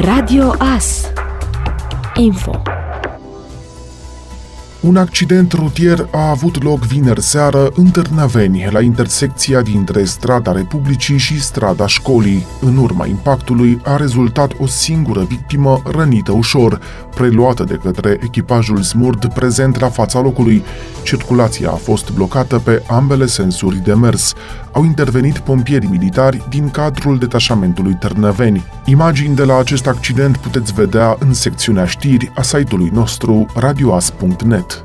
Radio AS Info un accident rutier a avut loc vineri seară în Târnăveni, la intersecția dintre strada Republicii și strada școlii. În urma impactului a rezultat o singură victimă rănită ușor, preluată de către echipajul smurd prezent la fața locului. Circulația a fost blocată pe ambele sensuri de mers. Au intervenit pompieri militari din cadrul detașamentului Târnăveni. Imagini de la acest accident puteți vedea în secțiunea știri a site-ului nostru radioas.net.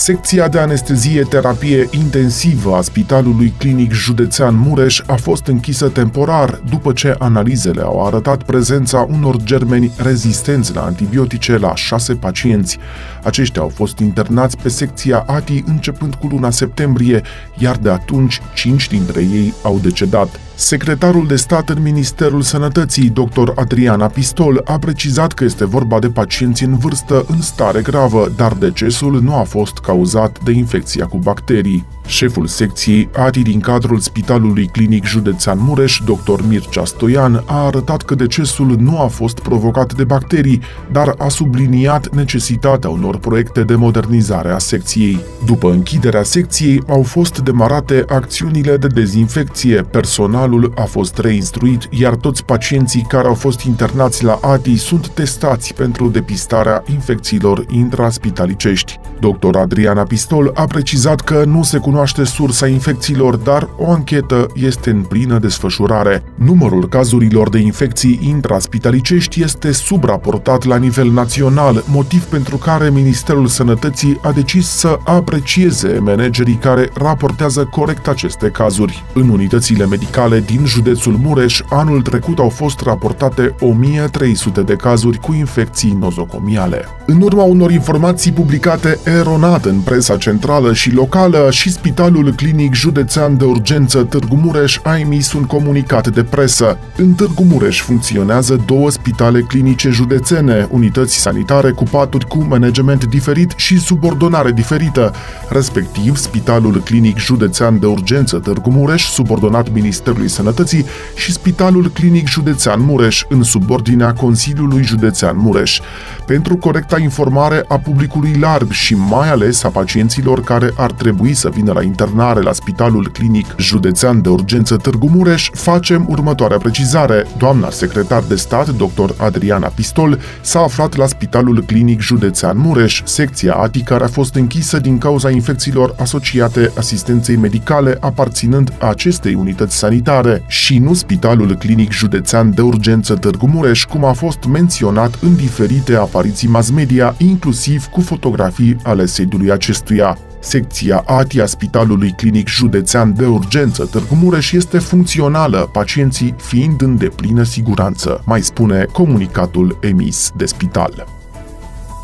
Secția de anestezie-terapie intensivă a Spitalului Clinic Județean Mureș a fost închisă temporar după ce analizele au arătat prezența unor germeni rezistenți la antibiotice la șase pacienți. Aceștia au fost internați pe secția ATI începând cu luna septembrie, iar de atunci cinci dintre ei au decedat. Secretarul de stat în Ministerul Sănătății, dr. Adriana Pistol, a precizat că este vorba de pacienți în vârstă în stare gravă, dar decesul nu a fost cauzat de infecția cu bacterii. Șeful secției ATI din cadrul Spitalului Clinic Județean Mureș, dr. Mircea Stoian, a arătat că decesul nu a fost provocat de bacterii, dar a subliniat necesitatea unor proiecte de modernizare a secției. După închiderea secției, au fost demarate acțiunile de dezinfecție, personalul a fost reinstruit, iar toți pacienții care au fost internați la ATI sunt testați pentru depistarea infecțiilor intraspitalicești. Dr. Adriana Pistol a precizat că nu se cunoaște cunoaște sursa infecțiilor, dar o anchetă este în plină desfășurare. Numărul cazurilor de infecții intraspitalicești este subraportat la nivel național, motiv pentru care Ministerul Sănătății a decis să aprecieze managerii care raportează corect aceste cazuri. În unitățile medicale din județul Mureș, anul trecut au fost raportate 1300 de cazuri cu infecții nozocomiale. În urma unor informații publicate eronat în presa centrală și locală și Spitalul Clinic Județean de Urgență Târgu Mureș a emis un comunicat de presă. În Târgu Mureș funcționează două spitale clinice județene, unități sanitare cu paturi cu management diferit și subordonare diferită, respectiv Spitalul Clinic Județean de Urgență Târgu Mureș, subordonat Ministerului Sănătății, și Spitalul Clinic Județean Mureș, în subordinea Consiliului Județean Mureș. Pentru corecta informare a publicului larg și mai ales a pacienților care ar trebui să vină la la internare la Spitalul Clinic Județean de Urgență Târgu Mureș, facem următoarea precizare. Doamna secretar de stat, dr. Adriana Pistol, s-a aflat la Spitalul Clinic Județean Mureș, secția ATI care a fost închisă din cauza infecțiilor asociate asistenței medicale aparținând acestei unități sanitare și nu Spitalul Clinic Județean de Urgență Târgu Mureș, cum a fost menționat în diferite apariții mass media, inclusiv cu fotografii ale sediului acestuia. Secția ATI a Spitalului Clinic Județean de Urgență Târgu Mureș este funcțională, pacienții fiind în deplină siguranță, mai spune comunicatul emis de spital.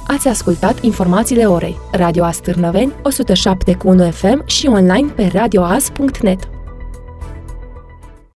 Ați ascultat informațiile orei. Radio Astârnăveni, 107.1 FM și online pe radioas.net.